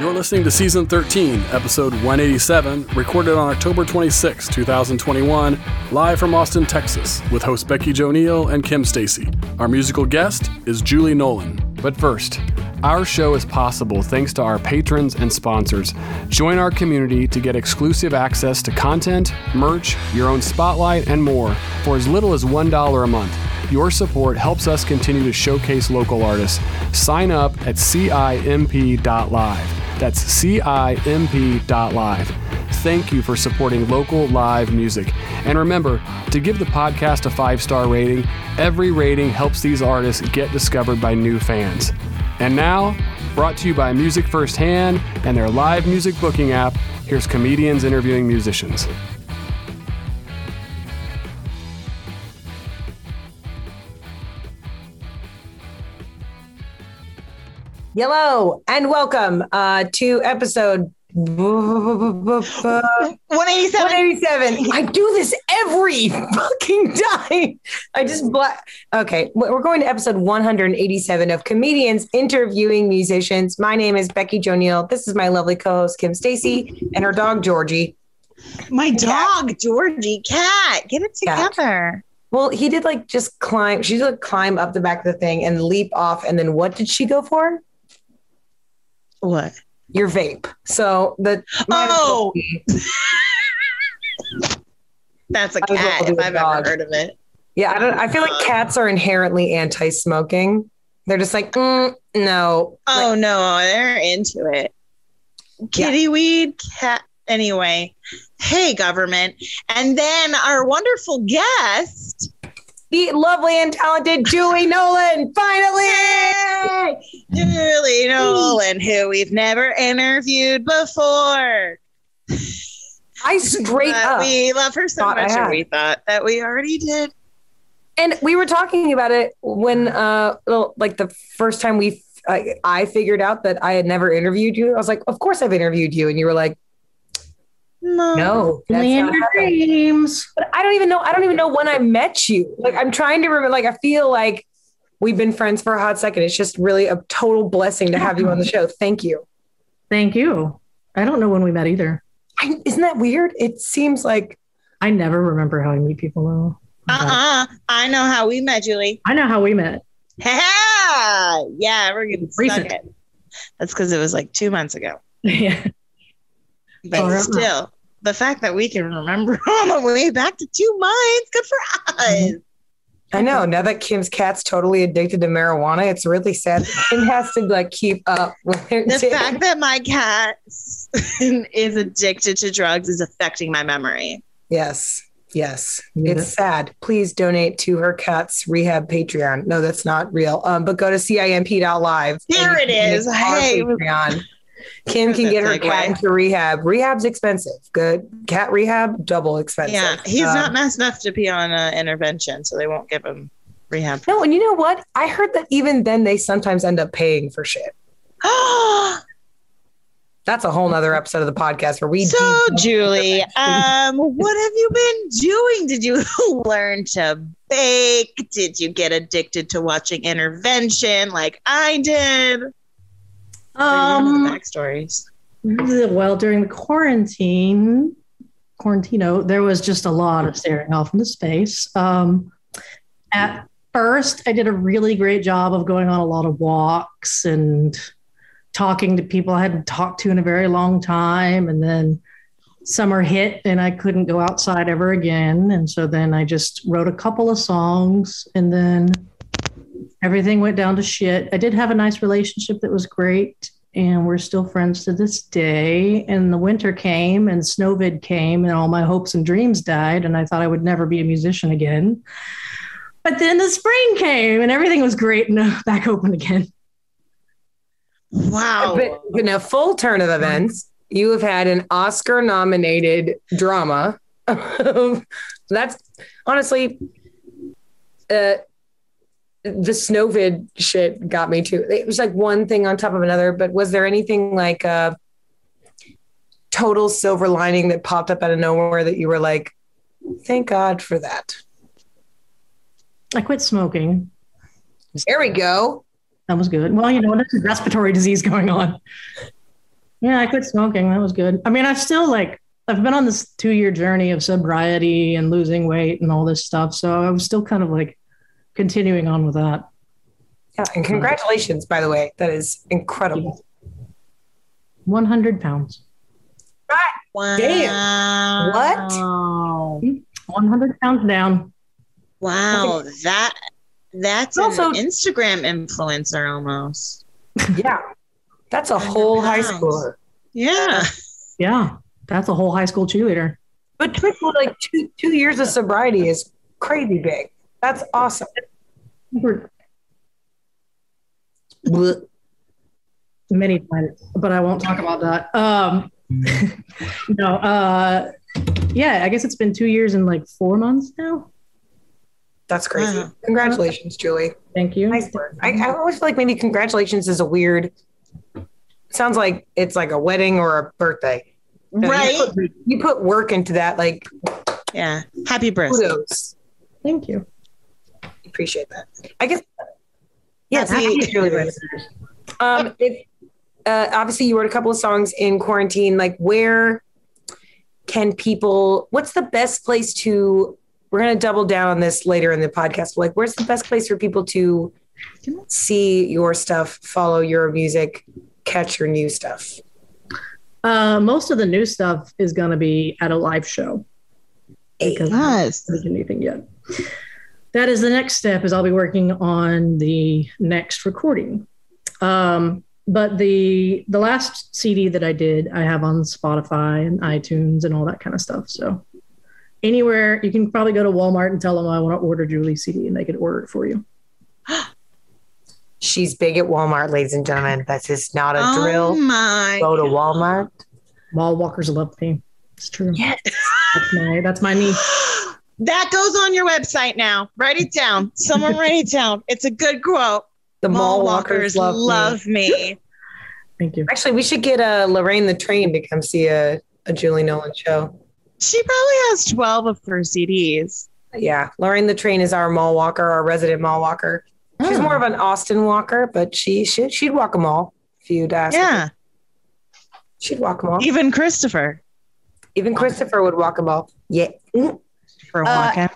You're listening to season 13, episode 187, recorded on October 26, 2021, live from Austin, Texas, with host Becky Jo Neal and Kim Stacy. Our musical guest is Julie Nolan. But first, our show is possible thanks to our patrons and sponsors. Join our community to get exclusive access to content, merch, your own spotlight, and more for as little as $1 a month. Your support helps us continue to showcase local artists. Sign up at CIMP.live. That's CIMP.live. Thank you for supporting local live music. And remember to give the podcast a five star rating. Every rating helps these artists get discovered by new fans. And now, brought to you by Music Firsthand and their live music booking app, here's comedians interviewing musicians. Hello and welcome uh, to episode 187. 187. I do this every fucking time. I just black. Okay, we're going to episode 187 of comedians interviewing musicians. My name is Becky Jo Neal. This is my lovely co-host Kim Stacy and her dog Georgie. My dog, Georgie, cat, get it Cat. together. Well, he did like just climb. She did like climb up the back of the thing and leap off. And then what did she go for? What? Your vape. So the Oh. That's a cat if I've dog. ever heard of it. Yeah, I don't. I feel like cats are inherently anti-smoking. They're just like, mm, no. Oh no, they're into it. Kitty weed, cat. Anyway, hey government, and then our wonderful guest, The lovely and talented Julie Nolan, finally. Julie Nolan, who we've never interviewed before. I straight But up, we love her so much, and we thought that we already did. and we were talking about it when, uh, like the first time we, I, I figured out that I had never interviewed you. I was like, of course I've interviewed you, and you were like, no, that's not your dreams. But I don't even know. I don't even know when I met you. Like I'm trying to remember. Like I feel like we've been friends for a hot second. It's just really a total blessing to have you on the show. Thank you. Thank you. I don't know when we met either. I, isn't that weird? It seems like I never remember how I meet people though. Uh-uh. I know how we met, Julie. I know how we met. Ha! Yeah, we're getting Recent. stuck it. That's because it was like two months ago. yeah. But Forever. still, the fact that we can remember all the way back to two months, good for us. I know. Now that Kim's cat's totally addicted to marijuana, it's really sad. Kim has to like keep up with her. The fact that my cat is addicted to drugs is affecting my memory. yes, yes, Yeah. it's sad. Please donate to her cat's rehab Patreon. No, that's not real. Um, but go to cimp.live. Here and it you can is. make our Hey. Patreon. Kim can get her segue. cat into rehab. Rehab's expensive. Good cat rehab, double expensive. Yeah, he's Um, not mass enough to be on uh, intervention, so they won't give him rehab. No, and you know what? I heard that even then they sometimes end up paying for shit. That's a whole nother episode of the podcast where we so, Julie, um, what have you been doing? Did you learn to bake? Did you get addicted to watching intervention like I did? Um, the backstories. well, during the quarantine, quarantino, there was just a lot of staring off into space. Um, at first, I did a really great job of going on a lot of walks and talking to people I hadn't talked to in a very long time. And then summer hit and I couldn't go outside ever again. And so then I just wrote a couple of songs and then everything went down to shit. I did have a nice relationship that was great. And we're still friends to this day. And the winter came and Snowvid came and all my hopes and dreams died. And I thought I would never be a musician again. But then the spring came and everything was great and uh, back open again. Wow. But in a full turn of events, you have had an Oscar nominated drama. That's honestly, uh, the Snowvid shit got me too. It was like one thing on top of another, but was there anything like a total silver lining that popped up out of nowhere that you were like, thank God for that? I quit smoking. There we go. That was good. Well, you know, there's a respiratory disease going on. Yeah, I quit smoking. That was good. I mean, I've still like I've been on this two year journey of sobriety and losing weight and all this stuff. So I was still kind of like continuing on with that. Yeah, and congratulations, by the way. That is incredible. 100 pounds. Wow. Damn. What? Hmm? 100 pounds down. Wow. That that's Also- an Instagram influencer almost. Yeah. That's a whole high pounds. schooler. Yeah. Yeah. That's a whole high school cheerleader. But triple like two two years of sobriety is crazy big. That's awesome. Many times, but I won't talk about that. Um, no, uh, yeah, I guess it's been two years and like four months now. That's crazy. Wow. Congratulations, Julie. Thank you. Nice work. I, I always feel like maybe congratulations is a weird. Sounds like it's like a wedding or a birthday. You know, Right. You put, you put work into that. Like Yeah. Happy birthday. kudos. Thank you. Appreciate that. I guess. Yes, Happy- happy Julie. Um, if, uh, obviously, you wrote a couple of songs in quarantine. Like, where can people? What's the best place to? We're going to double down on this later in the podcast. Like, where's the best place for people to see your stuff, follow your music, catch your new stuff? Uh, most of the new stuff is going to be at a live show because Yes. I haven't done anything yet. That is the next step. Is I'll be working on the next recording. Um, but the the last CD that I did, I have on Spotify and iTunes and all that kind of stuff. So anywhere you can probably go to Walmart and tell them I want to order Julie's CD, and they can order it for you. She's big at Walmart, ladies and gentlemen. That's just not a Oh drill. my. Go to Walmart. Mall walkers love me. It's true. Yes. That's my that's my niche. That goes on your website now. Write it down. Someone write it down. It's a good quote. The Mall walkers love, love, me. me. Thank you. Actually, we should get uh, Lorraine the Train to come see a, a Julie Nolan show. She probably has 12 of her CDs. Yeah, Lorraine the Train is our mall walker, our resident mall walker. She's Oh. more of an Austin walker, but she should she'd walk them all if you'd ask. her. Yeah. she'd walk them all. Even Christopher Even Christopher would walk them all. Yeah. Mm. For Uh.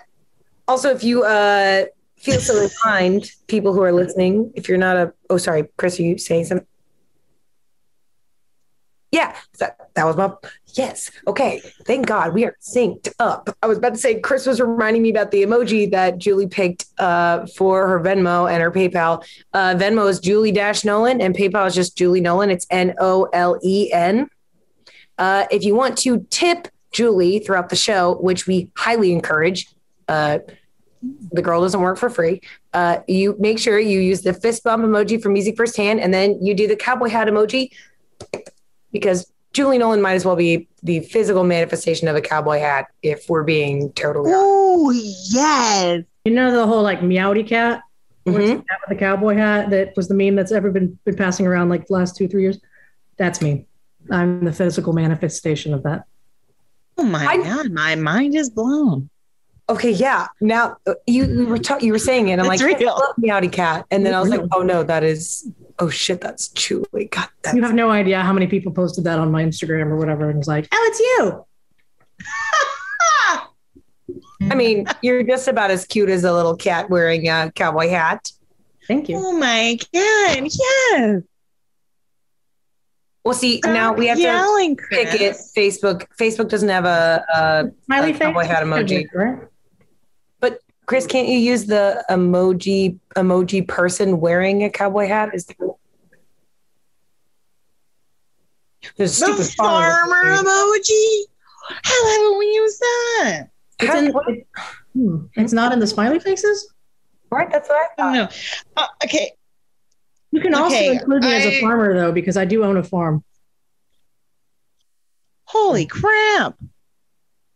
Also, if you uh, feel so inclined, people who are listening, if you're not a oh sorry, Chris, are you saying something? Yeah, that, that was my yes. Okay, thank God we are synced up. I was about to say Chris was reminding me about the emoji that Julie picked uh, for her Venmo and her PayPal. Uh, Venmo is Julie Dash Nolan and PayPal is just Julie Nolan. It's N O L E N. Uh, if you want to tip Julie throughout the show, which we highly encourage, uh, the girl doesn't work for free. Uh, you make sure you use the fist bump emoji for music firsthand, and then you do the cowboy hat emoji because Julie Nolan might as well be the physical manifestation of a cowboy hat if we're being totally. Oh, yes. You know the whole like meowdy cat, What's Mhm. the cat with the cowboy hat that was the meme that's ever been been passing around like the last two three years. That's me. I'm the physical manifestation of that. Oh my I- God. My mind is blown. Okay, yeah. Now uh, you, you were ta- you were saying it. and I'm It's like, real. Love Meowdy Cat, and then I was It's like, oh no, that is oh shit, that's Julie. God, that's You have no idea how many people posted that on my Instagram or whatever, and was like, "Oh, it's you." I mean, you're just about as cute as a little cat wearing a cowboy hat. Thank you. Oh my God. Yes. Well, see, now we have to yelling, pick it. Facebook. Facebook doesn't have a, a Smiley a face. cowboy hat emoji. Right? Chris, can't you use the emoji emoji person wearing a cowboy hat? Is there... The stupid farmer emoji. How haven't we used that? It's, in, it- hmm, it's not in the smiley faces. right, that's what I thought. know. Uh, okay. You can also Okay, include me as a farmer though, because I do own a farm. Holy crap.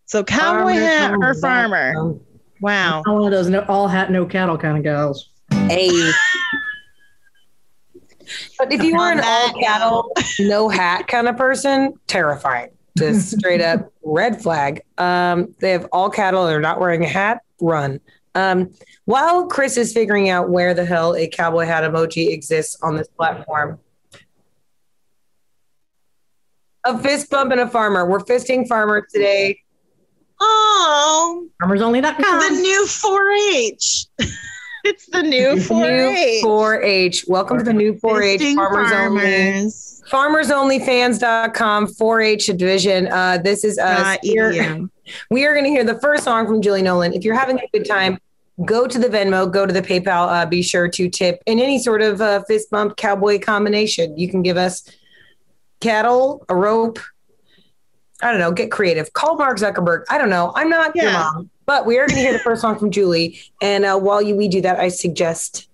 So cowboy Farmer hat or comes farmer? from- Wow. I'm one of those no, all hat, no cattle kind of gals. Hey. But if you were an all cattle, no hat kind of person, terrifying. Just straight up red flag. Um, they have all cattle, they're not wearing a hat, run. Um, while Chris is figuring out where the hell a cowboy hat emoji exists on this platform, a fist bump and a farmer. We're fisting farmers today. Oh, farmers only.com the FarmersOnly.com. new 4-H. it's the new 4-H. New 4-H. Welcome to the new 4-H Fisting farmers only. farmers. FarmersOnlyFans.com 4-H division. Uh, this is us. We're- We are going to hear the first song from Julie Nolan. If you're having a good time, go to the Venmo, go to the PayPal. Uh, be sure to tip in any sort of uh, fist bump cowboy combination. You can give us cattle, a rope. I don't know. Get creative. Call Mark Zuckerberg. I don't know. I'm not your mom, but we are going to hear the first song from Julie. And uh, while you, we do that, I suggest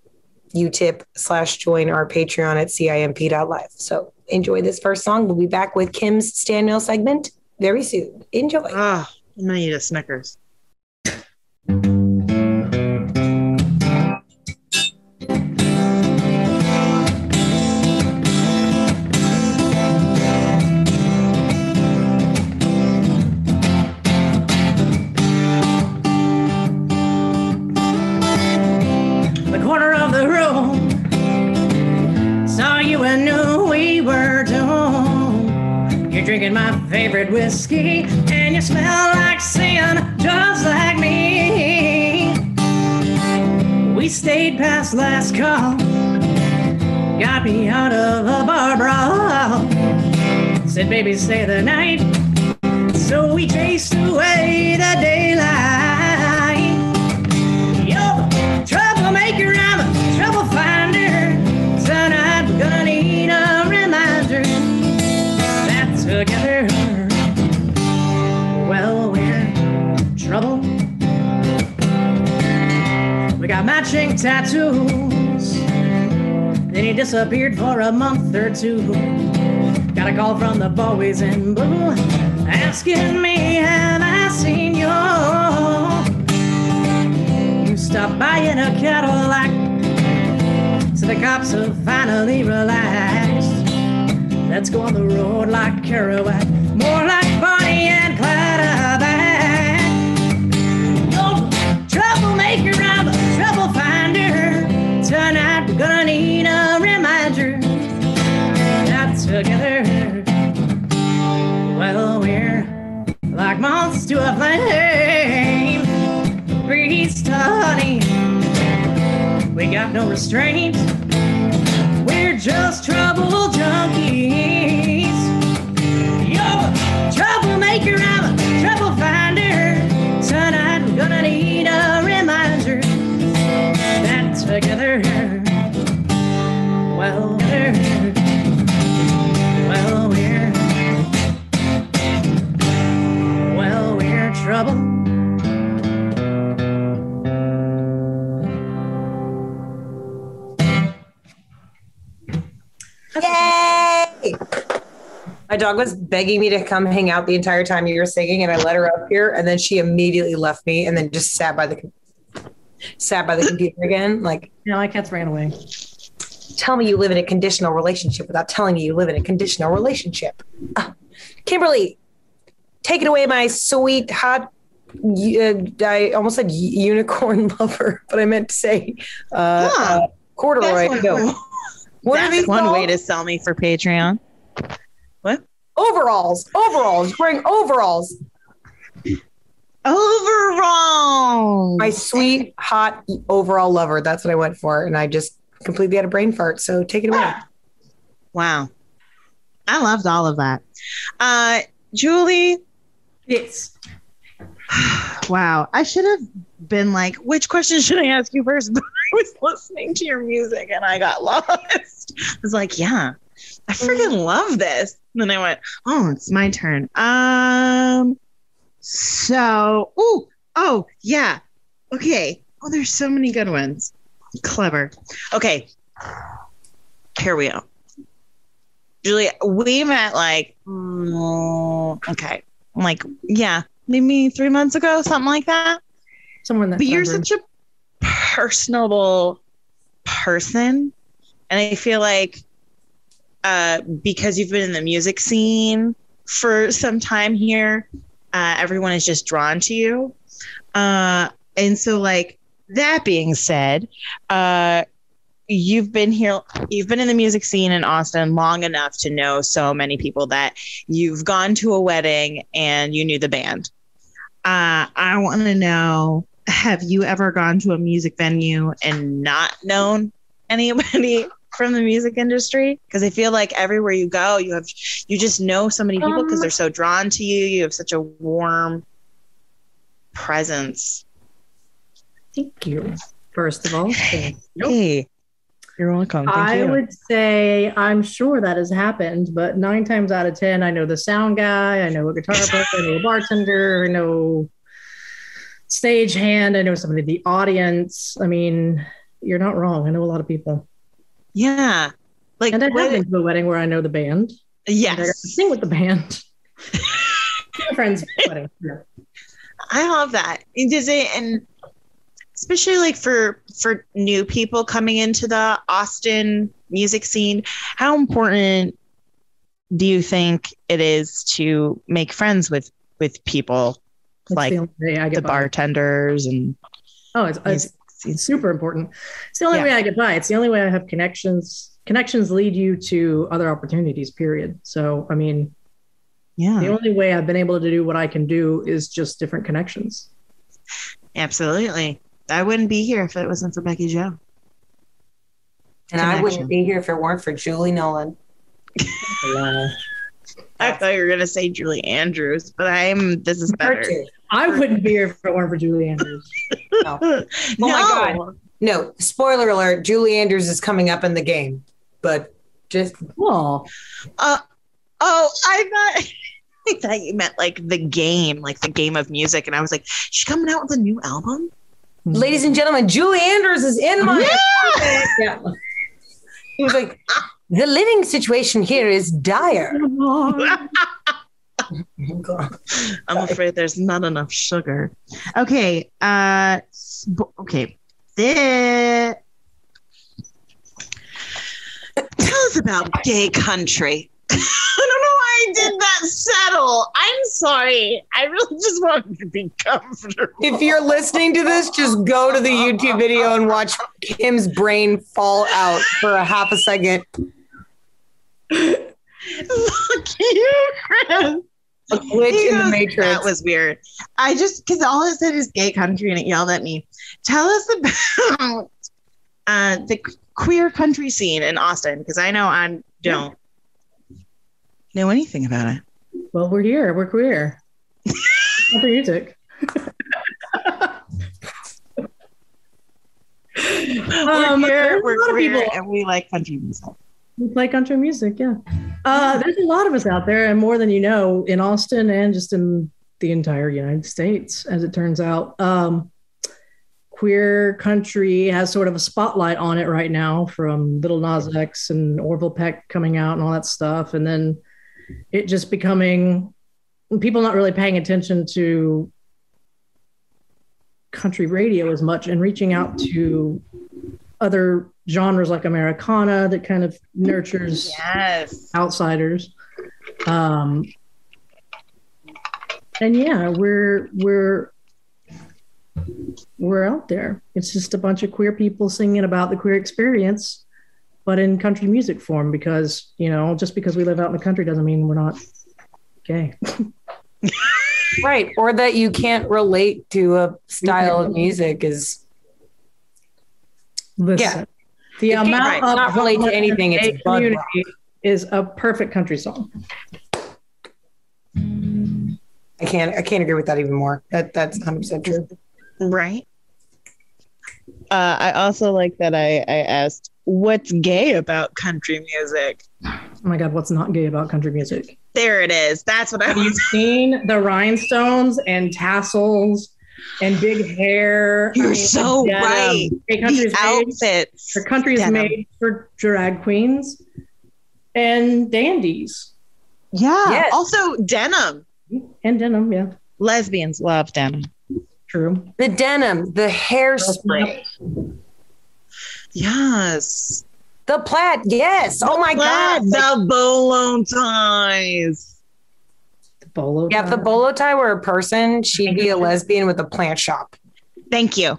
you tip slash join our Patreon at cimp.live. So enjoy this first song. We'll be back with Kim's stand segment very soon. Enjoy. Oh, I'm gonna eat a Snickers. Drinking my favorite whiskey, and you smell like sin, just like me. We stayed past last call, got me out of a bar brawl. Said, baby, stay the night. So we chased away the daylight. Got matching tattoos. Then he disappeared for a month or two. Got a call from the boys in blue asking me, Have I seen you? You stopped by in a Cadillac. So the cops have finally relaxed. Let's go on the road like Kerouac, moths to a flame. Honey. We got no restraint. We're just trouble junkies. You're a troublemaker, I'm a trouble finder. Tonight we're gonna need a reminder that together, well, we're, dog was begging me to come hang out the entire time you were singing, and I let her up here, and then she immediately left me, and then just sat by the sat by the computer again. Like, No, my cats ran away. tell me you live in a conditional relationship without telling me you live in a conditional relationship. Ah, Kimberly, take it away, my sweet hot. Uh, I almost said unicorn lover, but I meant to say uh, Huh. uh, corduroy. That's No. one, What are that's these one called? way to sell me for Patreon. Overalls. Overalls. You're wearing overalls. Overall. My sweet, hot overall lover. That's what I went for. And I just completely had a brain fart. So take it away. Wow. I loved all of that. Uh, Julie, Yes. wow. I should have been like, which question should I ask you first? But I was listening to your music and I got lost. I was like, yeah, I freaking love this. And then I went, oh, it's my turn. Um, so, oh, oh, yeah. Okay. Oh, there's so many good ones. Clever. Okay. Here we go. Julia, we met like, mm, okay, like, yeah, maybe three months ago, something like that. In that. But you're such a personable person. And I feel like uh, because you've been in the music scene for some time here, uh, everyone is just drawn to you. Uh, and so, like, that being said, uh, you've been here you've been in the music scene in Austin long enough to know so many people that you've gone to a wedding and you knew the band. Uh, I want to know have you ever gone to a music venue and not known anybody from the music industry? Because I feel like everywhere you go, you have you just know so many people because Um, they're so drawn to you. You have such a warm presence. Thank you. First of all, Thank you. Hey, you're welcome. Thank I you. would say I'm sure that has happened, but nine times out of ten, I know the sound guy, I know a guitar player, I know a bartender, I know stage hand, I know somebody in the audience. I mean, you're not wrong. I know a lot of people, yeah, like and I have been to a wedding where I know the band. And I got to yes, sing with the band. Friend's wedding. Yeah. I love that. Does it and especially like for for new people coming into the Austin music scene, how important do you think it is to make friends with with people That's like the only way I the bartenders and Oh, it's, it's? It's super important. It's the only Yeah. way I get by. It's the only way I have connections. Connections lead you to other opportunities, period. So, I mean, yeah. the only way I've been able to do what I can do is just different connections. absolutely. I wouldn't be here if it wasn't for Becky Jo. And I wouldn't be here if it weren't for Julie Nolan. I thought you were gonna say Julie Andrews, but I'm this is better. I wouldn't be here if it weren't for Julie Andrews. No. oh my God. No, spoiler alert, Julie Andrews is coming up in the game. But just Well, Uh, oh, I thought I thought you meant like the game, like the game of music, and I was like, she's coming out with a new album. ladies and gentlemen, Julie Andrews is in my yeah. He was like, the living situation here is dire. I'm afraid there's not enough sugar. Okay, uh, okay, this. Tell us about gay country. I don't know why I did that settle. I'm sorry. I really just wanted to be comfortable. If you're listening to this, just go to the YouTube video and watch Kim's brain fall out for a half a second. Fuck you, Chris. A glitch in the matrix. That was weird. I just because all it said is gay country and it yelled at me. Tell us about uh, the queer country scene in Austin because I know I don't know anything about it. well, we're here. We're queer. Country music. Um, we're here, we're lot of queer, people- and we like country music. We play country music, yeah. Uh, there's a lot of us out there, and more than you know, in Austin and just in the entire United States, as it turns out. Um, queer country has sort of a spotlight on it right now from Lil Nas X and Orville Peck coming out and all that stuff. And then it just becoming people not really paying attention to country radio as much and reaching out to other genres like Americana that kind of nurtures Yes. outsiders. Um, and yeah, we're we're we're out there. It's just a bunch of queer people singing about the queer experience, but in country music form. Because you know, just because we live out in the country doesn't mean we're not gay. Right. Or that you can't relate to a style of music is Listen, the It can't- amount right, of not relate to anything, it's gay Bud community is a perfect country song. I can't I can't agree with that even more. That that's 100 percent true. Right. Uh, I also like that I, I asked, what's gay about country music? Oh my god, what's not gay about country music? There it is. That's what I Have you was. seen the rhinestones and tassels and big hair? You're mean, so denim. Um, right. Gay country The made, outfits. the country is denim. Um. made for drag queens and dandies Yeah. Yes. Also, denim. and denim. Yeah, Lesbians love denim. true. The denim, the hairspray, Yes. the plaid. Yes. Oh my god. The bolo ties. The bolo. Yeah, if the bolo tie were a person, she'd be a lesbian with a plant shop. Thank you.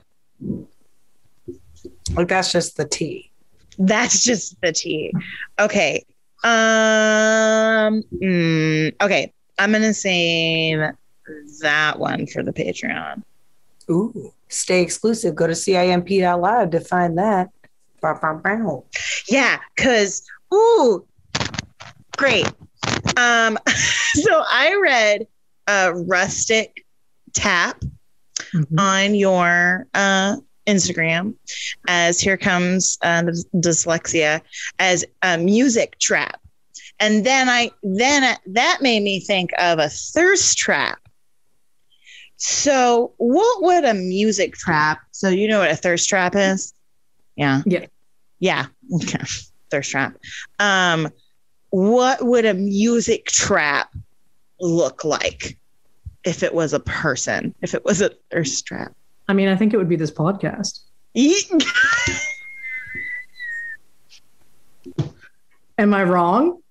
Like that's just the tea. That's just the tea. Okay. Um. mm, okay. I'm gonna save that one for the Patreon. Ooh, stay exclusive. Go to CIMP.live to find that. Bow, bow, bow. Yeah, cause ooh, great. Um. So I read a rustic tap Mhm. on your uh, Instagram as here comes uh, the dyslexia as a music trap, and then I then that made me think of a thirst trap. So, what would a music trap? So, you know what a thirst trap is? Yeah. Yeah. Yeah. Okay. Thirst trap. Um, what would a music trap look like if it was a person? If it was a thirst trap? I mean, I think it would be this podcast. Am I wrong?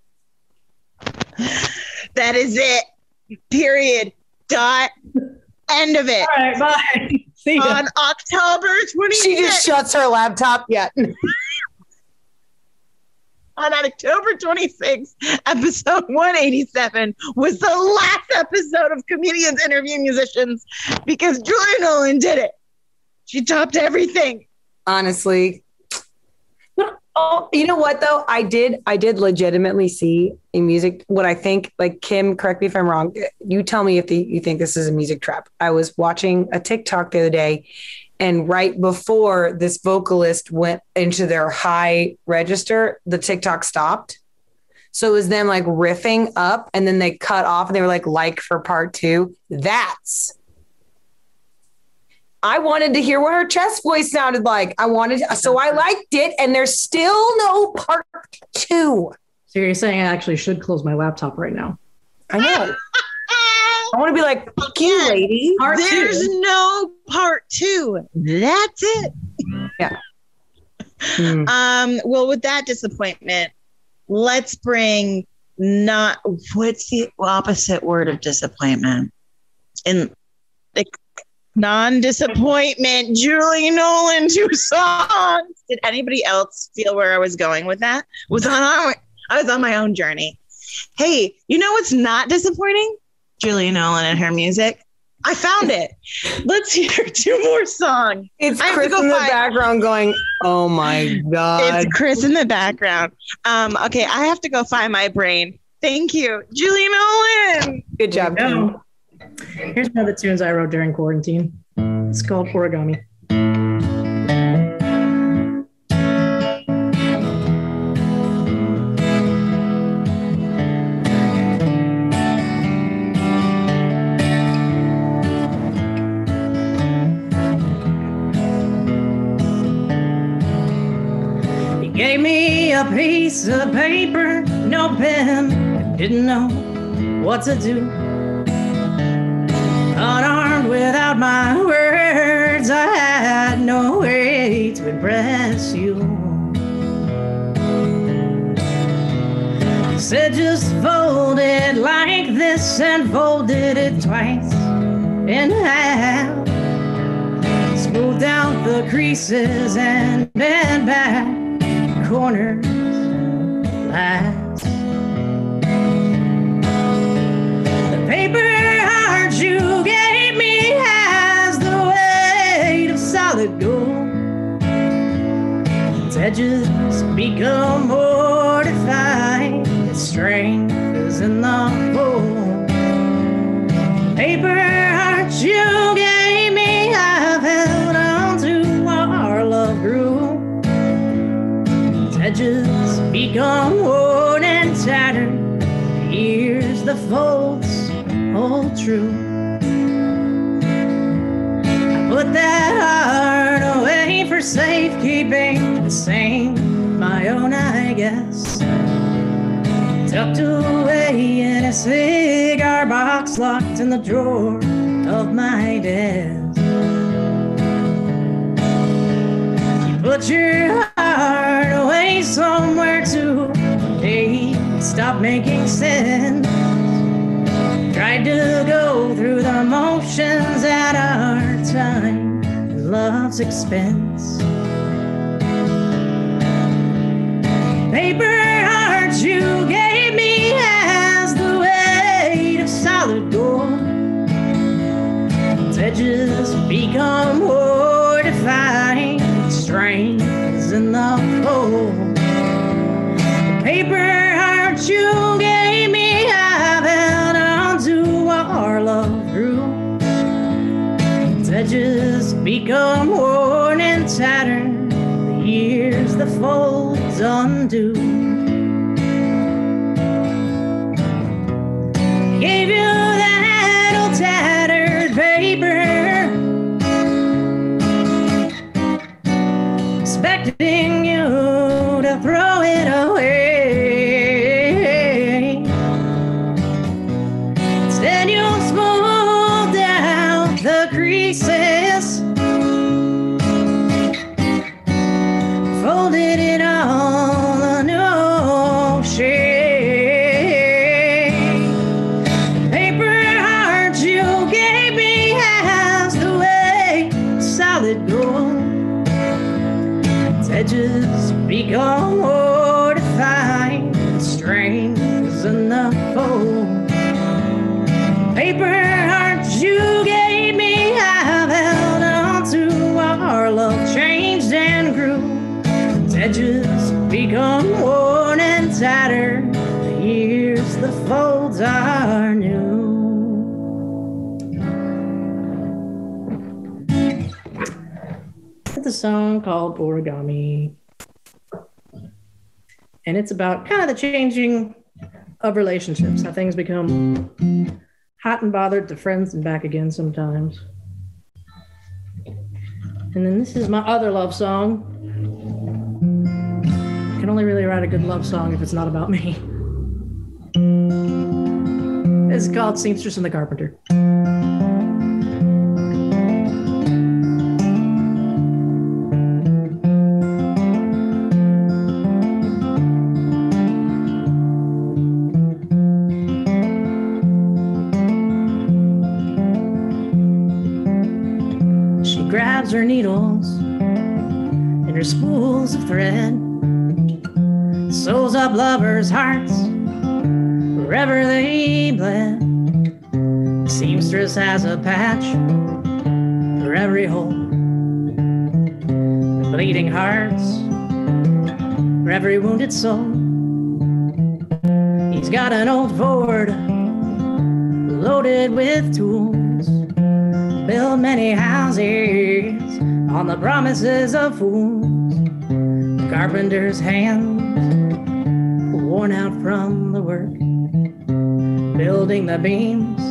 that is it. Period. Dot. End of it. All right, bye. See ya. On October 26th. She just shuts her laptop. Yeah. on October 26th, episode 187 was the last episode of Comedians Interview Musicians because Julia Nolan did it. She topped everything. Honestly. Oh, you know what though? I did I did legitimately see a music what I think like Kim, correct me if I'm wrong. You tell me if the, you think this is a music trap. I was watching a TikTok the other day and right before this vocalist went into their high register, the TikTok stopped. So it was them like riffing up and then they cut off and they were like like for part 2. That's I wanted to hear what her chest voice sounded like. I wanted, so I liked it, and there's still no part two. So you're saying I actually should close my laptop right now? I know. I want to be like, fuck you, lady. Part There's two. no part two. That's it. Hmm. Um, well, with that disappointment, let's bring not what's the opposite word of disappointment? And the non-disappointment, Julie Nolan two songs. Did anybody else feel where I was going with that? Was on our, I was on my own journey. Hey, you know what's not disappointing? Julie Nolan and her music. I found it. Let's hear two more songs. It's I Chris go in the find- background going, oh my God. It's Chris in the background. Um, okay, I have to go find my brain. Thank you, Julie Nolan. Good job, Kim. No. Here's one of the tunes I wrote during quarantine. It's called Origami. A piece of paper, no pen, didn't know what to do. Unarmed without my words, I had no way to impress you. Said just fold it like this and folded it twice in half. Smoothed out the creases and bent back corners last. The paper heart you gave me has the weight of solid gold. Its edges become mortified. Its strength is in the fold. Paper heart you gave me, I've on worn and tattered. Here's the folds hold true. I put that heart away for safekeeping, the same, my own, I guess. Tucked away in a cigar box, locked in the drawer of my desk. You put your somewhere today. Stop making sense. Tried to go through the motions at our time, love's expense. Paper hearts you gave me has the weight of solid gold. Edges become. Undo. Song called Origami. And it's about kind of the changing of relationships, how things become hot and bothered to friends and back again sometimes. And then this is my other love song. I can only really write a good love song if it's not about me. It's called Seamstress and the Carpenter. Her needles and her spools of thread, sews up lovers' hearts wherever they bled. The seamstress has a patch for every hole, the bleeding hearts for every wounded soul. He's got an old Ford loaded with tools build many houses on the promises of fools. Carpenter's hands worn out from the work, building the beams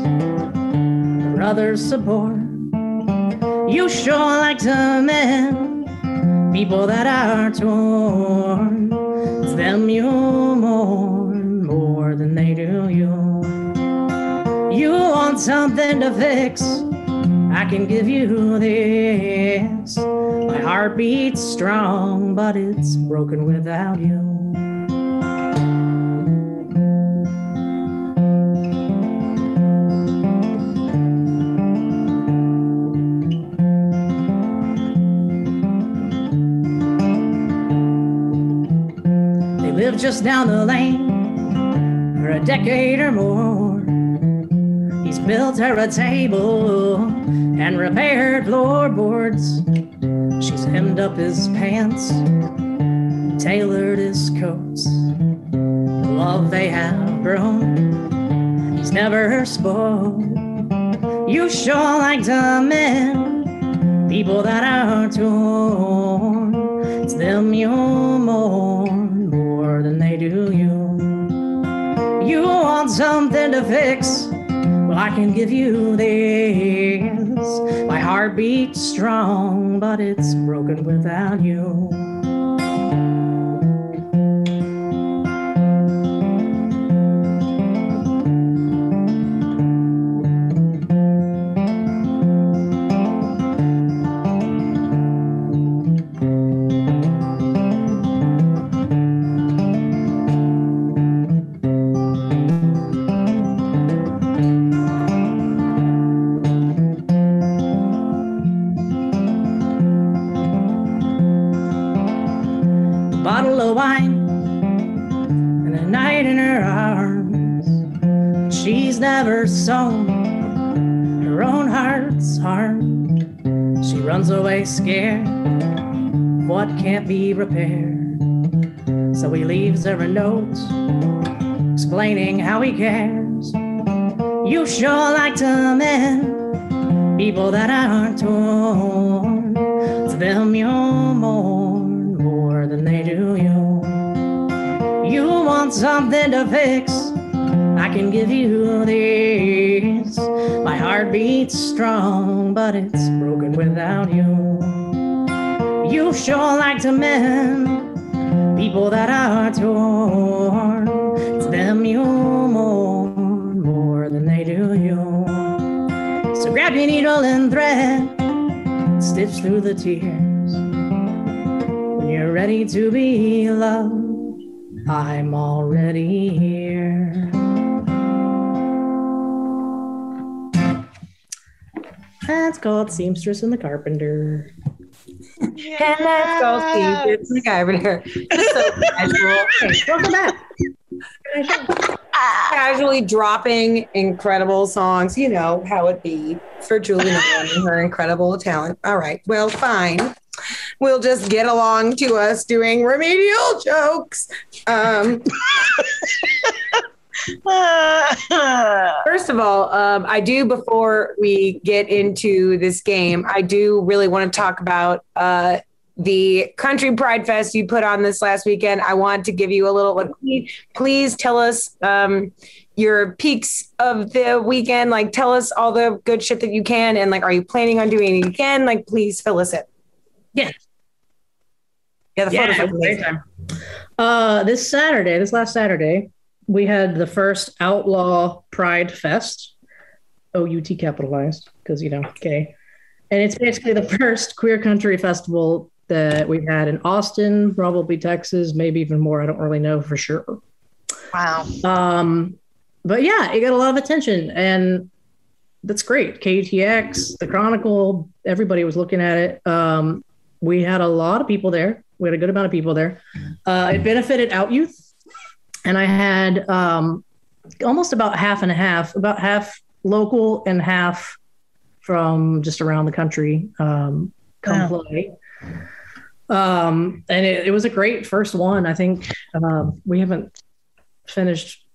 brothers support. You sure like to mend people that are torn. It's them you mourn more than they do you. You want something to fix. I can give you this. My heart beats strong, but it's broken without you. They lived just down the lane for a decade or more. He's built her a table and repaired floorboards. She's hemmed up his pants, tailored his coats. The love they have grown, he's never spoke. You sure like to mend people that are torn. It's them you mourn more than they do you. You want something to fix? Well, I can give you this. My heart beats strong, but it's broken without you. Scared. What can't be repaired? So he leaves her a note explaining how he cares. You sure like to mend people that aren't torn. To them, you mourn more than they do you. You want something to fix. I can give you this. My heart beats strong, but it's broken without you. Sure like to mend people that are torn. To them, you mourn more than they do you. So grab your needle and thread, stitch through the tears. When you're ready to be loved, I'm already here. That's called Seamstress and the Carpenter. And let's go see guy over there. Just so casual. Hey, welcome back. Casually dropping incredible songs. You know how it be for Julie Nolan and her incredible talent. All right. Well, fine. We'll just get along to us doing remedial jokes. Um, First of all, um, I do before we get into this game, I do really want to talk about uh, the Country Pride Fest you put on this last weekend. I want to give you a little. Please, please tell us um, your peaks of the weekend. Like, tell us all the good shit that you can, and like, are you planning on doing it again? Like, please fill us in. Yeah. Yeah, the Yeah, photos are was a great amazing. Uh, this Saturday, this last Saturday, we had the first Outlaw Pride Fest, O U T capitalized because you know, okay. And it's basically the first queer country festival that we've had in Austin, probably Texas, maybe even more. I don't really know for sure. wow. Um, but yeah, it got a lot of attention, and that's great. KTX, the Chronicle, everybody was looking at it. Um, we had a lot of people there. We had a good amount of people there. Uh, it benefited Out Youth, and I had um, almost about half and a half, about half local and half from just around the country um, come Wow. play. Um, and it, it was a great first one. I think um, we haven't finished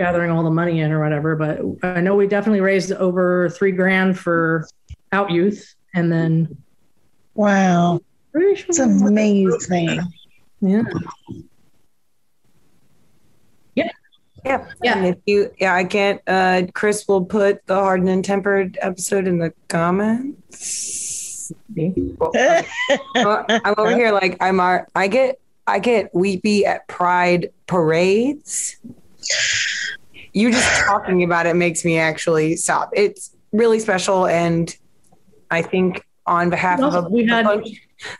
gathering all the money in or whatever, but I know we definitely raised over three grand for Out Youth, and then Wow. sure It's amazing. Yeah. Yeah. And if you, yeah, I can't, uh, Chris will put the hardened and tempered episode in the comments. Well, I'm over here like I'm our, I get I get weepy at pride parades. You just talking about it makes me actually stop. It's really special and I think on behalf of a, We had- a bunch,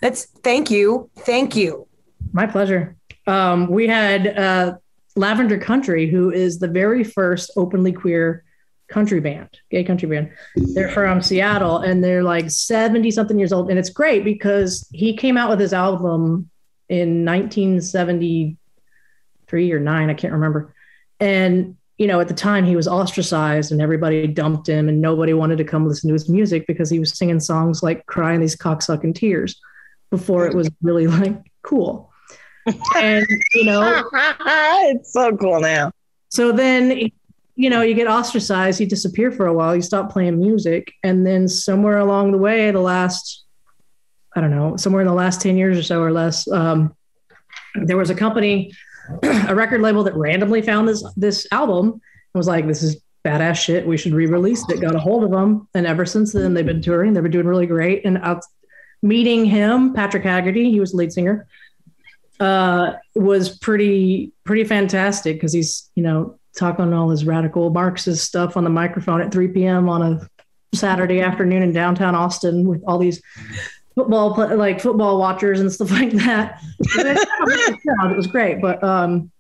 that's thank you. Thank you. my pleasure. Um, we had uh, Lavender Country, who is the very first openly queer country band, gay country band. They're from Seattle and they're like 70 something years old. And it's great because he came out with his album in 1973 or nine, I can't remember. And, you know, at the time he was ostracized and everybody dumped him and nobody wanted to come listen to his music because he was singing songs like crying these cocksucking tears before it was really like cool. And, you know, it's so cool now. so then, you know, you get ostracized, you disappear for a while, you stop playing music. And then somewhere along the way, the last, I don't know, somewhere in the last 10 years or so or less, um, there was a company, a record label that randomly found this this album and was like, this is badass shit. We should re-release it. Got a hold of them. And ever since then, they've been touring. They've been doing really great. And out meeting him, Patrick Haggerty, he was the lead singer, uh, was pretty pretty fantastic because he's you know talking all his radical Marxist stuff on the microphone at 3 p.m. on a Saturday afternoon in downtown Austin with all these football like football watchers and stuff like that. it was great, but um,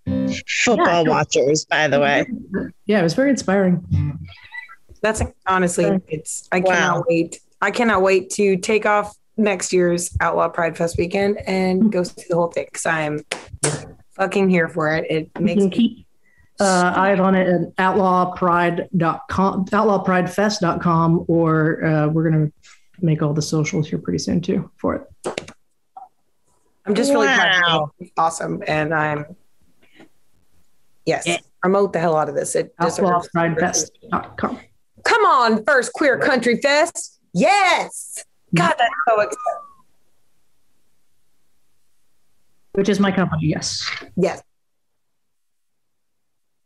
Football Yeah. watchers, by the way. yeah, it was very inspiring. That's honestly, it's I Wow. cannot wait. I cannot wait to take off next year's Outlaw Pride Fest weekend and go see the whole thing because I'm fucking here for it. It You makes can me keep uh, eyes on it at outlawpride.com, outlawpridefest.com, or uh, we're going to make all the socials here pretty soon too for it. I'm just really proud. Wow. of you. Awesome, and I'm yes, Yeah. promote the hell out of this. It deserves- OutlaWPrideFest.com. Come on, first queer country fest. Yes. God, that's so exciting. Which is my company, yes. Yes.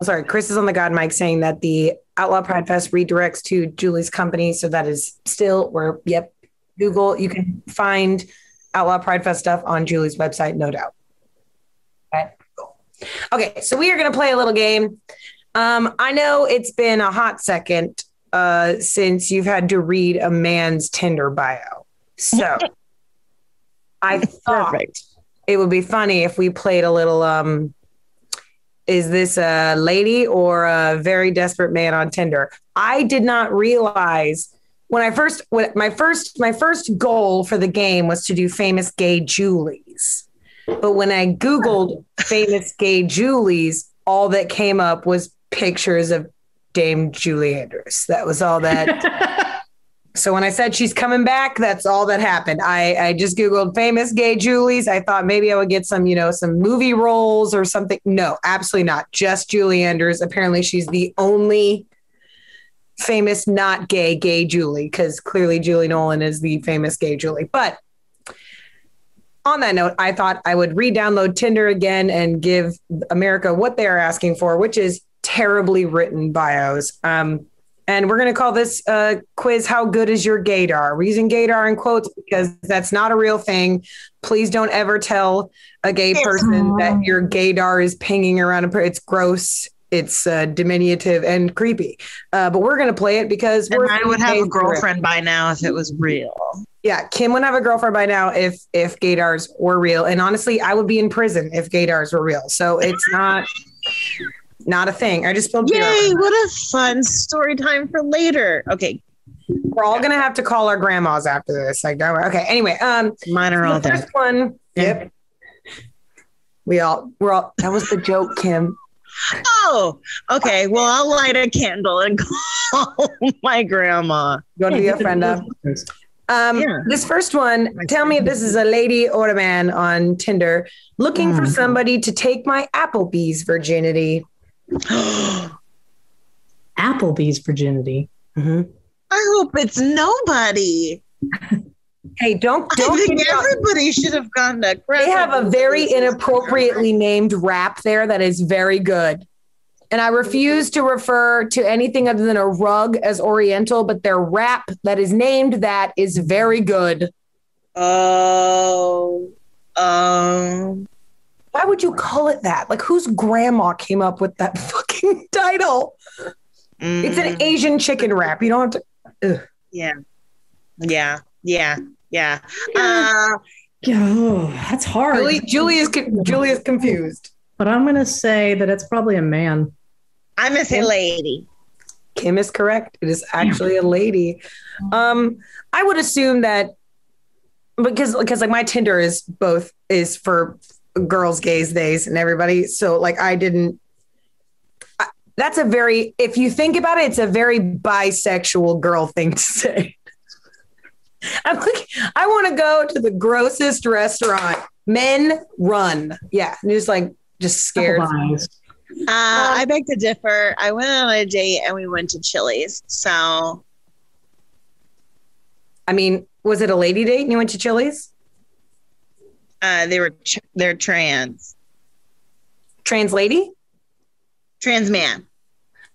Sorry, Chris is on the God mic saying that the Outlaw Pride Fest redirects to Julie's company. So that is still where, yep, Google, you can find Outlaw Pride Fest stuff on Julie's website, no doubt. Okay, cool. Okay, so we are going to play a little game. Um, I know it's been a hot second uh, since you've had to read a man's Tinder bio. So I thought Perfect. it would be funny if we played a little um is this a lady or a very desperate man on Tinder? I did not realize when I first when my first my first goal for the game was to do famous gay Julies. But when I googled famous gay Julies, all that came up was pictures of Dame Julie Andrews. That was all that so when I said she's coming back, that's all that happened. I, I just Googled famous gay Julies. I thought maybe I would get some, you know, some movie roles or something. No, absolutely not. Just Julie Andrews. Apparently she's the only famous not gay gay Julie, because clearly Julie Nolan is the famous gay Julie. But on that note, I thought I would re-download Tinder again and give America what they are asking for, which is terribly written bios. Um, and we're going to call this uh, quiz How Good Is Your Gaydar? We're using gaydar in quotes because that's not a real thing. Please don't ever tell a gay person that your gaydar is pinging around. a per- It's gross. It's uh, diminutive and creepy. Uh, but we're going to play it because And we're I would have a girlfriend by now if it was real. yeah, Kim would have a girlfriend by now if if gaydars were real. And honestly, I would be in prison if gaydars were real. So it's not not a thing. I just spilled beer. Yay! What a fun story time for later. Okay, We're all gonna have to call our grandmas after this. Like, okay. Anyway, um, mine are all the there. one. Yep. We all we're all. That was the joke, Kim. Oh, okay. Well, I'll light a candle and call my grandma. Go to be a friend of. Um, Yeah. This first one, tell me if this is a lady or a man on Tinder looking for Hmm. somebody to take my Applebee's virginity. Applebee's virginity. Mhm. I hope it's nobody. Hey, don't don't. think me wrong. everybody should have gone to. They have a very inappropriately named rap there that is very good. And I refuse to refer to anything other than a rug as Oriental, but their rap that is named that is very good. Oh, um, Why would you call it that? Like, whose grandma came up with that fucking title? It's an mm, Asian chicken wrap. You don't have to. yeah, yeah, yeah, yeah. Uh, Oh, that's hard. Julie, Julie is Julie is confused. But I'm going to say that it's probably a man. I'm gonna say lady. Kim is correct. It is actually a lady. Um, I would assume that because because like my Tinder is both is for girls, gays, theys, and everybody. So like I didn't. I, that's a very if you think about it, it's a very bisexual girl thing to say. I'm like, I want to go to the grossest restaurant. Men run. Yeah, and just like just scared. Couple eyes. Uh, I beg to differ. I went on a date and we went to Chili's. So I mean, was it a lady date and you went to Chili's? Uh, they were tr- they're trans Trans lady? trans man.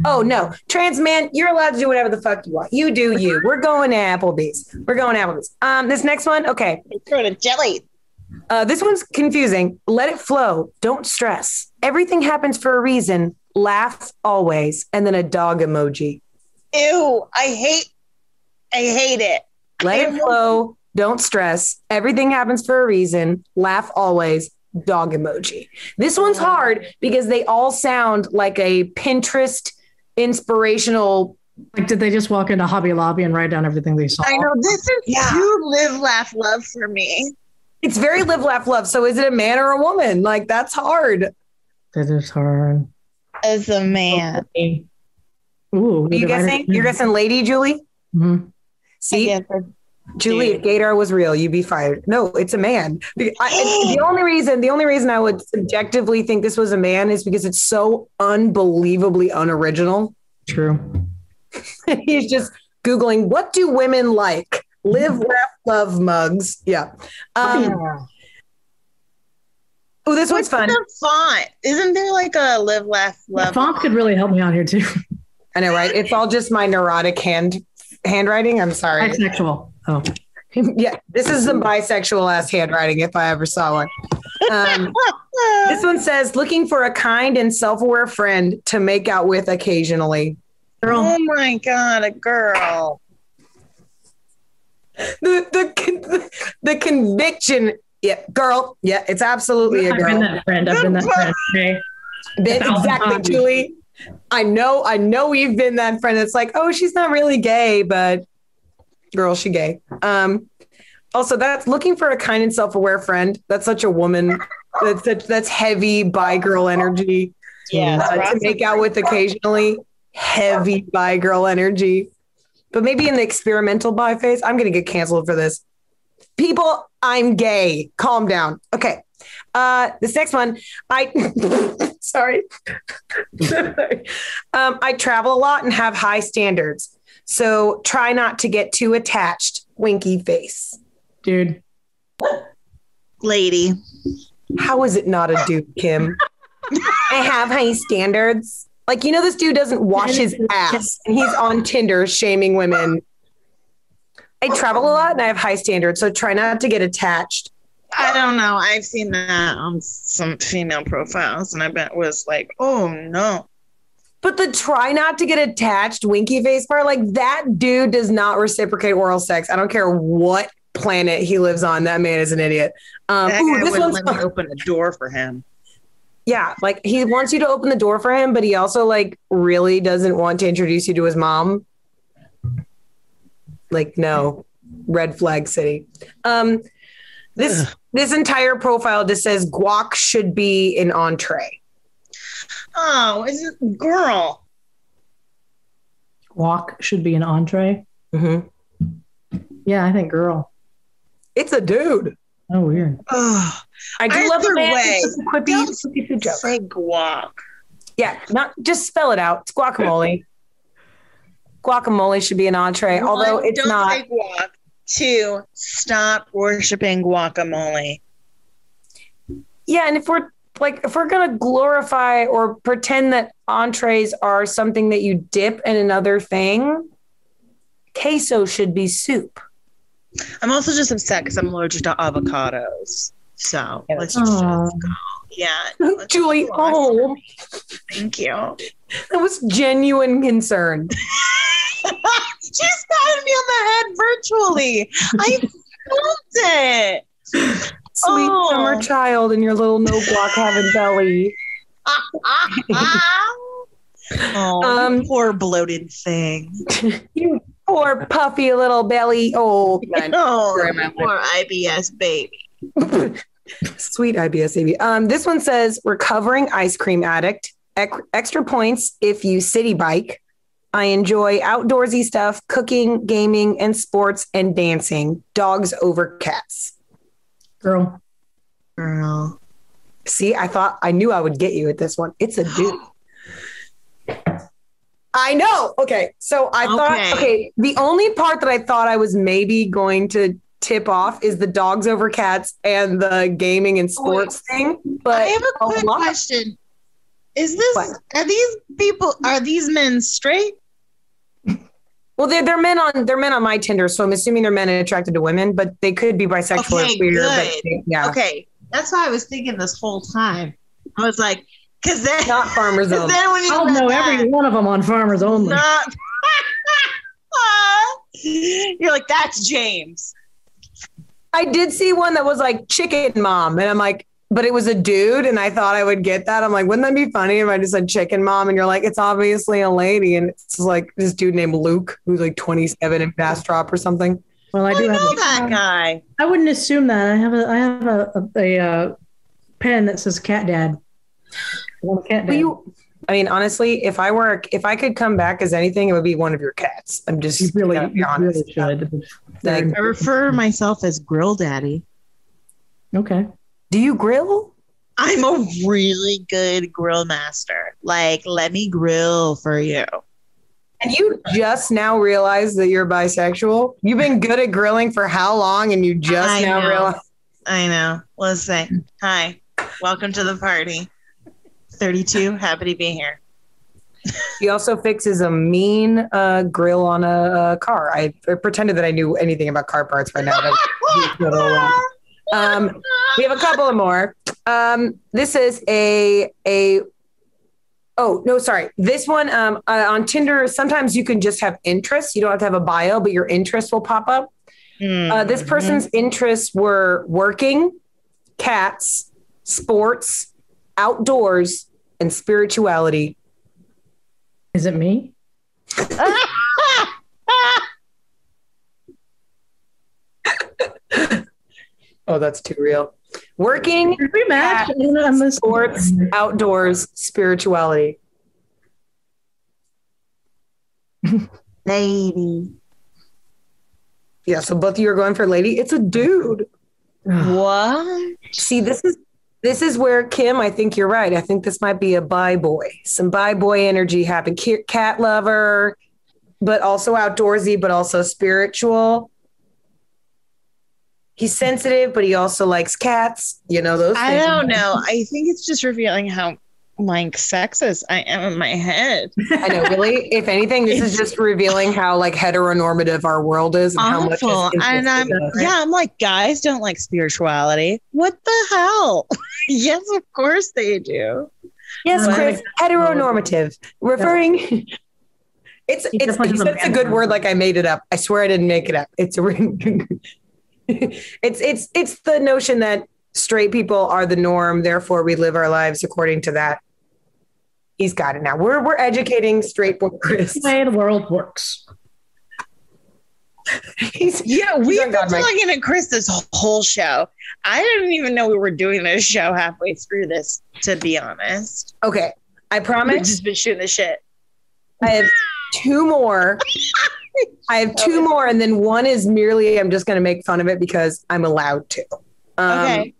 Oh no, trans man, you're allowed to do whatever the fuck you want. You do you. We're going to Applebee's. We're going to Applebee's. Um, this next one, okay. Throw to Chili's. Uh, this one's confusing. Let it flow. Don't stress. Everything happens for a reason. Laugh always, and then a dog emoji. Ew! I hate. I hate it. Let it flow. Don't stress. Everything happens for a reason. Laugh always. Dog emoji. This one's hard because they all sound like a Pinterest inspirational. Like, did they just walk into Hobby Lobby and write down everything they saw? I know this is Yeah. too live, laugh, love for me. It's very live, laugh, love. So is it a man or a woman? Like that's hard. That is hard. As a man, Ooh, Are you guessing? You're guessing lady, Julie? Mhm. See, I guess Julie, Dude. if gaydar was real, you'd be fired. No, it's a man. The, I, the only reason, the only reason I would subjectively think this was a man is because it's so unbelievably unoriginal. True. He's just googling what do women like? Live, laugh, love mugs. Yeah. Um, oh, this one's What's fun. the font? Isn't there like a live, laugh, love? font could really help me out here too. I know, right? It's all just my neurotic hand handwriting. I'm sorry. Bisexual. Oh, yeah, this is some bisexual ass handwriting if I ever saw one. Um, this one says, looking for a kind and self aware friend to make out with occasionally. girl. Oh my god, a girl. The, the, the conviction. Yeah, girl. Yeah, it's absolutely a I've been that friend. I've been that friend. Okay. That- exactly. Julie. I know, I know we've been that friend that's like, oh, she's not really gay, but girl, she gay. Um, also, that's looking for a kind and self-aware friend. That's such a woman. That's that's, that's heavy bi girl energy. Yeah. uh, to make out with occasionally. Heavy bi girl energy. But maybe in the experimental bi phase, I'm going to get canceled for this. People, I'm gay. Calm down. Okay. Uh, this next one, I sorry. um, I travel a lot and have high standards. So try not to get too attached. Winky face. Dude. Lady. How is it not a dude, Kim? I have high standards. Like, you know, this dude doesn't wash his ass and he's on Tinder shaming women. I travel a lot and I have high standards. So try not to get attached. I don't know. I've seen that on some female profiles, and I bet it was like, oh no. But the try not to get attached winky face part, like that dude does not reciprocate oral sex. I don't care what planet he lives on. That man is an idiot. Um, ooh, this one's let me open a door for him. yeah, like he wants you to open the door for him, but he also like really doesn't want to introduce you to his mom. Like, no, red flag city. Um, this this entire profile just says guac should be an entree. Oh, is it girl? Guac should be an entree. Mhm. Yeah, I think girl. It's a dude. Oh, weird. Oh, I do love a man. way, who's a quippy, don't quippy food joke. say guac. Yeah, not just spell it out. It's guacamole. guacamole should be an entree, although One, it's don't not. say guac. Two, stop worshiping guacamole. Yeah, and if we're like if we're gonna glorify or pretend that entrees are something that you dip in another thing, queso should be soup. I'm also just upset because I'm allergic to avocados. So Yeah, let's just go. Yeah. Julie, just go on. oh, Thank you. that was genuine concern. she just patted me on the head virtually. I felt it. Sweet Oh. summer child in your little no block having belly. oh, Um, poor bloated thing. You poor puffy little belly. Oh, Oh, poor IBS baby. Sweet IBS baby. Um, this one says recovering ice cream addict. Ec- extra points if you city bike. I enjoy outdoorsy stuff, cooking, gaming, and sports and dancing. Dogs over cats. Girl. Girl. See, I thought I knew I would get you at this one. It's a dude. I know. Okay. So I Okay. thought, okay, the only part that I thought I was maybe going to tip off is the dogs over cats and the gaming and oh, sports thing. But I have a a quick lot- question. Is this What? are these people are these men straight? Well, they're they're men on they're men on my Tinder, so I'm assuming they're men attracted to women, but they could be bisexual Okay, or queer. good. But yeah, Okay. That's why I was thinking this whole time. I was like, because then, not farmers only. then when you I'll read know that, every one of them on Farmers Only. not You're like, that's James. I did see one that was like chicken mom, and I'm like, but it was a dude, and I thought I would get that. I'm like, wouldn't that be funny if I just said chicken mom? And you're like, it's obviously a lady, and it's like this dude named Luke who's like 27 in Bastrop or something. Well, I I do know have. that A, guy. I wouldn't assume that. I have a. I have a a, a, uh pen that says cat dad. I cat dad. you I mean, honestly, if I were, if I could come back as anything, it would be one of your cats. I'm just You really, gonna be honest. really should. Like, I refer myself as Grill Daddy. Okay. Do you grill? I'm a really good grill master. Like, let me grill for you. And you just now realize that you're bisexual? You've been good at grilling for how long? And you just I now know. realize. I know. Listen, hi, welcome to the party. 32, happy to be here. He also fixes a mean uh, grill on a, uh car. I pretended that I knew anything about car parts by now. That- um, we have a couple of more. Um, this is a a. Oh no, sorry. This one um, uh, on Tinder. Sometimes you can just have interests. You don't have to have a bio, but your interests will pop up. Uh, this Mhm. person's interests were working, cats, sports, outdoors, and spirituality. Is it me? Oh, that's too real. Working, Did we match? Cat, sports, outdoors, spirituality. Lady. Yeah, so both of you are going for lady. It's a dude. What? See, this is this is where Kim. I think you're right. I think this might be a bi boy. Some bi boy energy happened. Cat lover, but also outdoorsy, but also spiritual. He's sensitive, but he also likes cats. You know those. I things. don't know. I think it's just revealing how like sexist I am in my head. I know. Really, if anything, this is just revealing how like heteronormative our world is and how much. Awful. And I'm us. yeah, I'm like, guys don't like spirituality. What the hell? yes, of course they do. Yes, What? Chris, heteronormative, referring. It's He it's definitely you a it's a good word like I made it up. I swear I didn't make it up. It's a it's it's it's the notion that straight people are the norm, therefore we live our lives according to that. He's got it now. We're we're educating straight boy Chris. the way the world works. He's, Yeah, we've on been God, mic. talking to Chris this whole show. I didn't even know we were doing this show halfway through this, to be honest. okay. I We've promise just been shooting the shit. I have two more. I have two more, and then one is merely I'm just going to make fun of it because I'm allowed to. Um, Okay.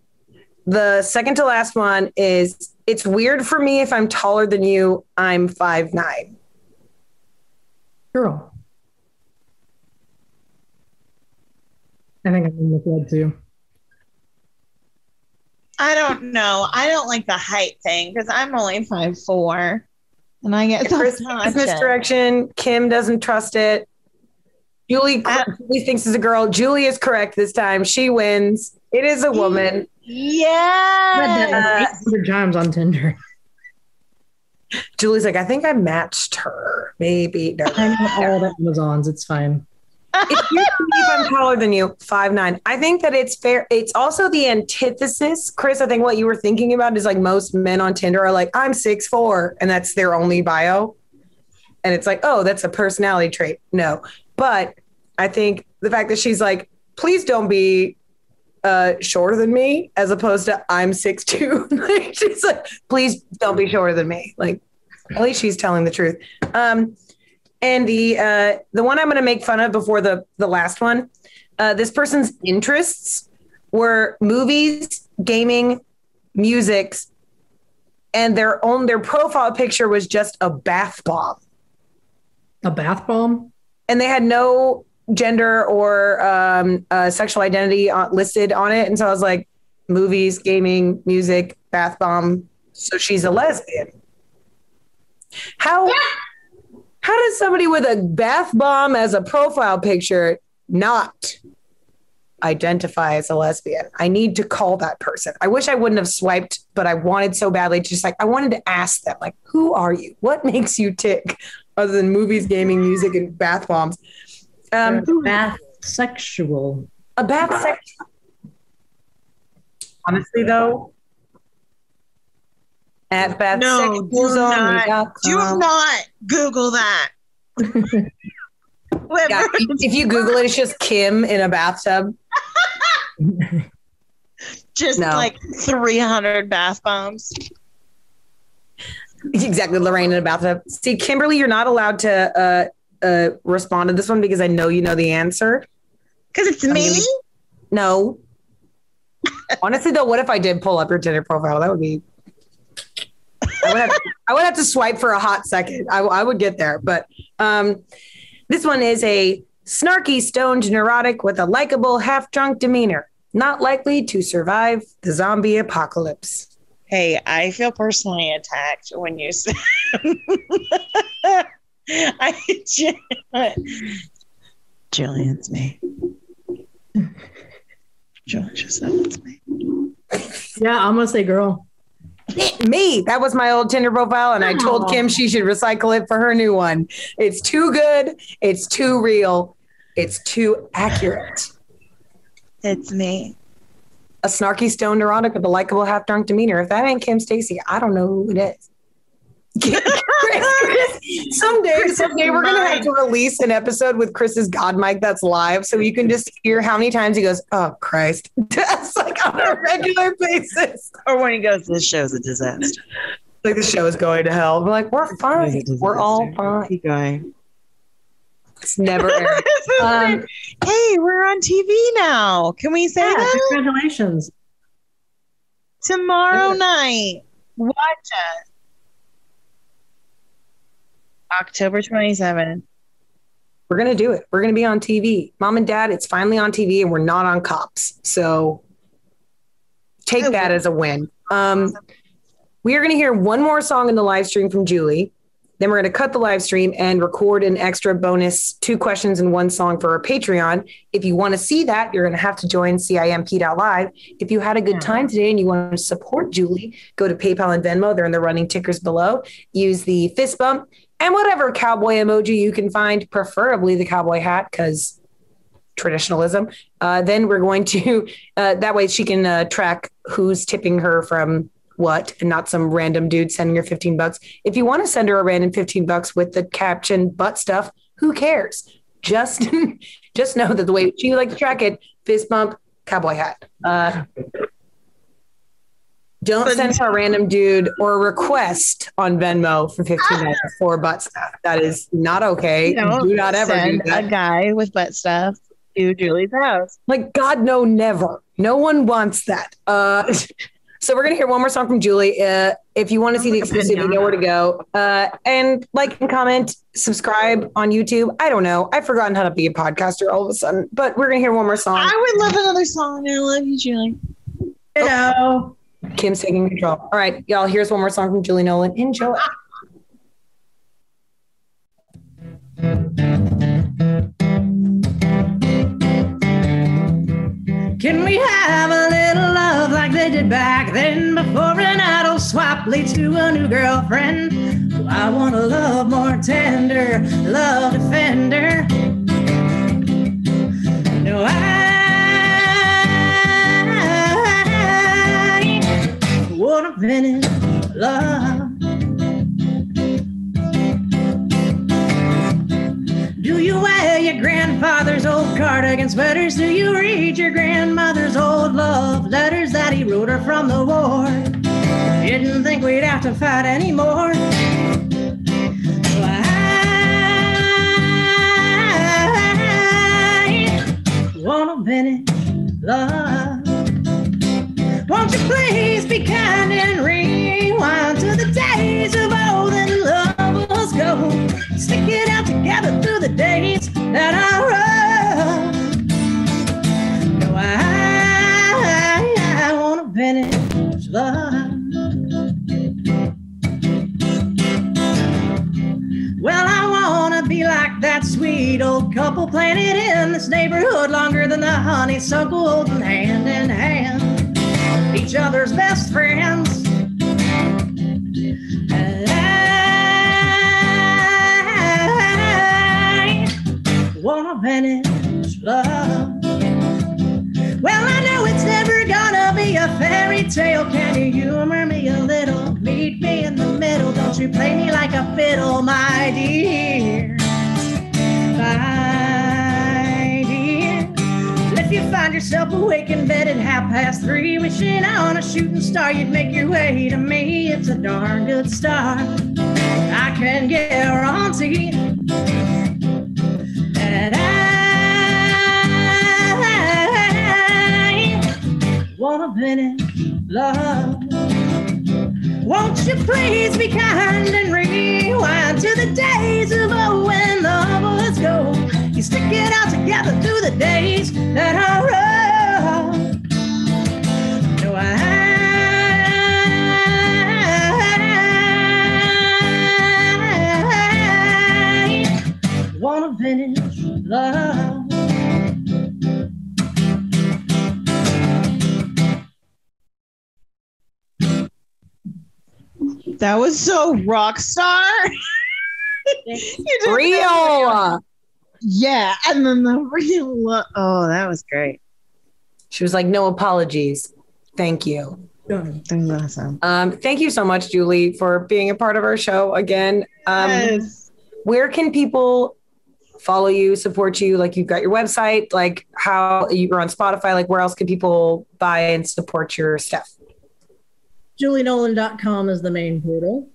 The second to last one is it's weird for me if I'm taller than you. I'm five nine. Girl. I think I'm in the club too. I don't know. I don't like the height thing because I'm only five four, and I get Chris so thinks misdirection. Kim doesn't trust it. Julie, I- Julie thinks is a girl. Julie is correct this time. She wins. It is a woman. Read Yeah. that uh, 800 times on Tinder. Julie's like, I think I matched her. Maybe. No. I know all the Amazons. It's fine. if you believe I'm taller than you, five nine. I think that it's fair. It's also the antithesis, Chris. I think what you were thinking about is like most men on Tinder are like, I'm six four, and that's their only bio. And it's like, oh, that's a personality trait. No, but I think the fact that she's like, please don't be uh, shorter than me, as opposed to I'm six two. like she's like, please don't be shorter than me. Like, at least she's telling the truth. Um, and the uh, the one I'm going to make fun of before the the last one, uh, this person's interests were movies, gaming, music, and their own their profile picture was just a bath bomb, A bath bomb? And they had no gender or um, uh, sexual identity on, listed on it. And so I was like, movies, gaming, music, bath bomb. So she's a lesbian. How how does somebody with a bath bomb as a profile picture not identify as a lesbian? I need to call that person. I wish I wouldn't have swiped, but I wanted so badly to just like I wanted to ask them, like, who are you? What makes you tick other than movies, gaming, music, and bath bombs? Um, They're bath sexual. a bath sex. Honestly, though, at bath No, do not. Do not Google that. Whoever- Yeah, if you Google it, it's just Kim in a bathtub. just No. like 300 bath bombs. Exactly, Lorraine in a bathtub. See, Kimberly, you're not allowed to uh, uh, respond to this one because I know you know the answer. Because it's me. No. Honestly, though, what if I did pull up your Tinder profile? That would be. I would have, I would have to swipe for a hot second. I, I would get there, but um, this one is a snarky, stoned neurotic with a likable, half-drunk demeanor, not likely to survive the zombie apocalypse. Hey, I feel personally attacked when you say. I just, Julian's me. Julian just said it's me. Yeah, I'm gonna say girl. Me, that was my old Tinder profile, and I told Kim she should recycle it for her new one. It's too good. It's too real. It's too accurate. It's me. A snarky, stoned neurotic with a likable, half-drunk demeanor. If that ain't Kim Stacy, I don't know who it is. Chris, someday, someday we're gonna have to release an episode with Chris's God mic that's live, so you can just hear how many times he goes, "Oh Christ," just like on a regular basis. Or when he goes, this show's a disaster. Like the show is going to hell. We're like, we're fine. We're all fine. Keep going. It's never aired. Um, hey, we're on TV now. Can we say Yeah, that? congratulations. Tomorrow night. Watch us. October 27th. we're gonna do it. We're gonna be on TV. Mom and Dad, it's finally on TV, and we're not on cops. So take Oh, that as a win. Um, we are gonna hear one more song in the live stream from Julie. Then we're going to cut the live stream and record an extra bonus two questions and one song for our Patreon. If you want to see that, you're going to have to join CIMP.live. If you had a good time today and you want to support Julie, go to PayPal and Venmo. They're in the running tickers below. Use the fist bump and whatever cowboy emoji you can find, preferably the cowboy hat, because traditionalism. Uh, then we're going to, uh, that way she can uh, track who's tipping her from what and not some random dude sending her 15 bucks. If you want to send her a random 15 bucks with the caption butt stuff, who cares? Just just know that the way she likes to track it, fist bump, cowboy hat. Uh, don't send her a random dude or a request on Venmo for 15 dollars for butt stuff. That is not okay. Don't do not ever do send that. a guy with butt stuff to Julie's house. Like God, no, never. No one wants that. Uh, so we're gonna hear one more song from Julie. Uh, if you want to see the exclusive, you know where to go. Uh, and like and comment, subscribe on YouTube. I don't know. I've forgotten how to be a podcaster all of a sudden, but we're gonna hear one more song. I would love another song. I love you, Julie. You know. Kim's taking control. All right, y'all. Here's one more song from Julie Nolan. Enjoy. Can we have a little like they did back then before an idle swap leads to a new girlfriend? I want a love more tender, love defender. No, I want a minute love. Grandfather's old cardigan sweaters? Do you read your grandmother's old love letters that he wrote her from the war? Didn't think we'd have to fight anymore. Longer than honeysuckle holding hand in hand each other's best friends. I want a vintage love. Well, I know it's never gonna be a fairy tale. Can you humor me a little? Meet me in the middle. Don't you play me like a fiddle, my dear. Find yourself awake in bed at half past three, wishing on a shooting star you'd make your way to me. It's a darn good start. I can guarantee. And I wanna finish love. Won't you please be kind and rewind to the days of old when love was gold? You stick it out together through the days that are rough. No, I wanna finish love. That was so rock star. you did Real. Yeah, and then the real. lo- Oh, that was great. She was like, no apologies. Thank you. That was awesome. Um, thank you so much, Julie, for being a part of our show again. Um, Yes. Where can people follow you, support you? Like you've got your website, like how you're on Spotify, like where else can people buy and support your stuff? JulieNolan.com is the main portal.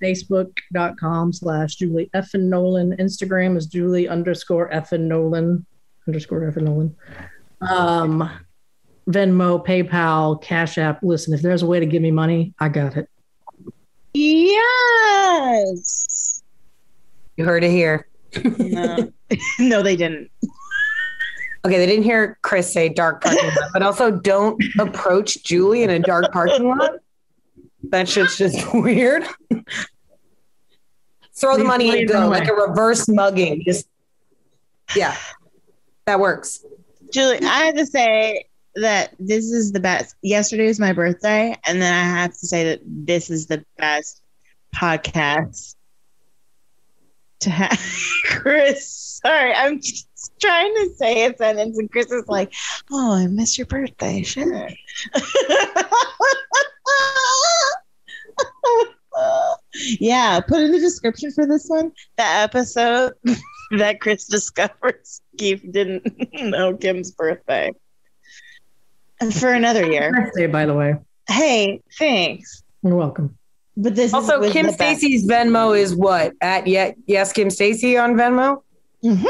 Facebook.com slash Julie F. and Nolan. Instagram is Julie underscore F. and Nolan underscore F. and Nolan. Um, Venmo, PayPal, Cash App. Listen, if there's a way to give me money, I got it. Yes. You heard it here. No. no, they didn't. Okay, they didn't hear Chris say dark parking lot, but also don't approach Julie in a dark parking lot. That shit's just weird. Throw the money money and in go like a reverse mugging. Just yeah, that works. Julie, I have to say that this is the best. Yesterday was my birthday, and then I have to say that this is the best podcast to have. Chris, sorry, I'm just trying to say a sentence, and Chris is like, "Oh, I miss your birthday." Sure. yeah, put in the description for this one the episode that Chris discovers Keith didn't know Kim's birthday. For another year. Birthday, by the way. Hey, thanks. You're welcome. But this Also, is Kim Stacy's Venmo is what at yet yes Kim Stacy on Venmo. Mhm.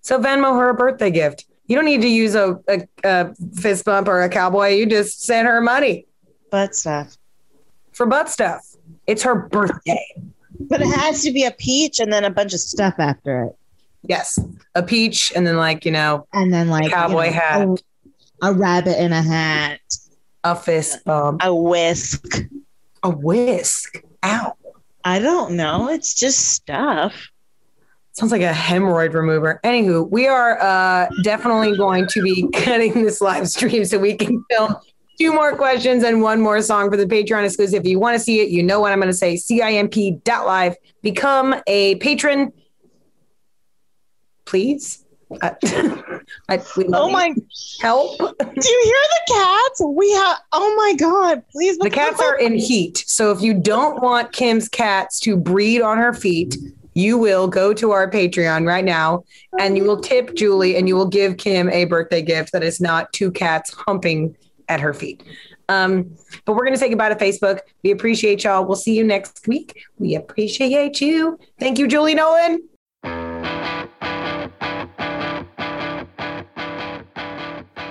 So Venmo her a birthday gift. You don't need to use a, a, a fist bump or a cowboy. You just send her money butt stuff. for butt stuff. It's her birthday. But it has to be a peach and then a bunch of stuff after it. Yes, a peach, and then like you know And then like cowboy you know, hat, A, a rabbit in a hat. a fist bump, A whisk. a whisk. Ow! I don't know. It's just stuff. Sounds like a hemorrhoid remover. Anywho, we are uh, definitely going to be cutting this live stream so we can film two more questions and one more song for the Patreon exclusive. If you want to see it, you know what I'm going to say. CIMP.live. Become a patron, please. Uh, I, I, Oh my help! do you hear the cats? We have oh my god, please The cats are in heat. So if you don't want Kim's cats to breed on her feet, you will go to our Patreon right now and you will tip Julie and you will give Kim a birthday gift that is not two cats humping at her feet. Um, but we're going to say goodbye to Facebook. We appreciate y'all. We'll see you next week. We appreciate you. Thank you, Julie Nolan.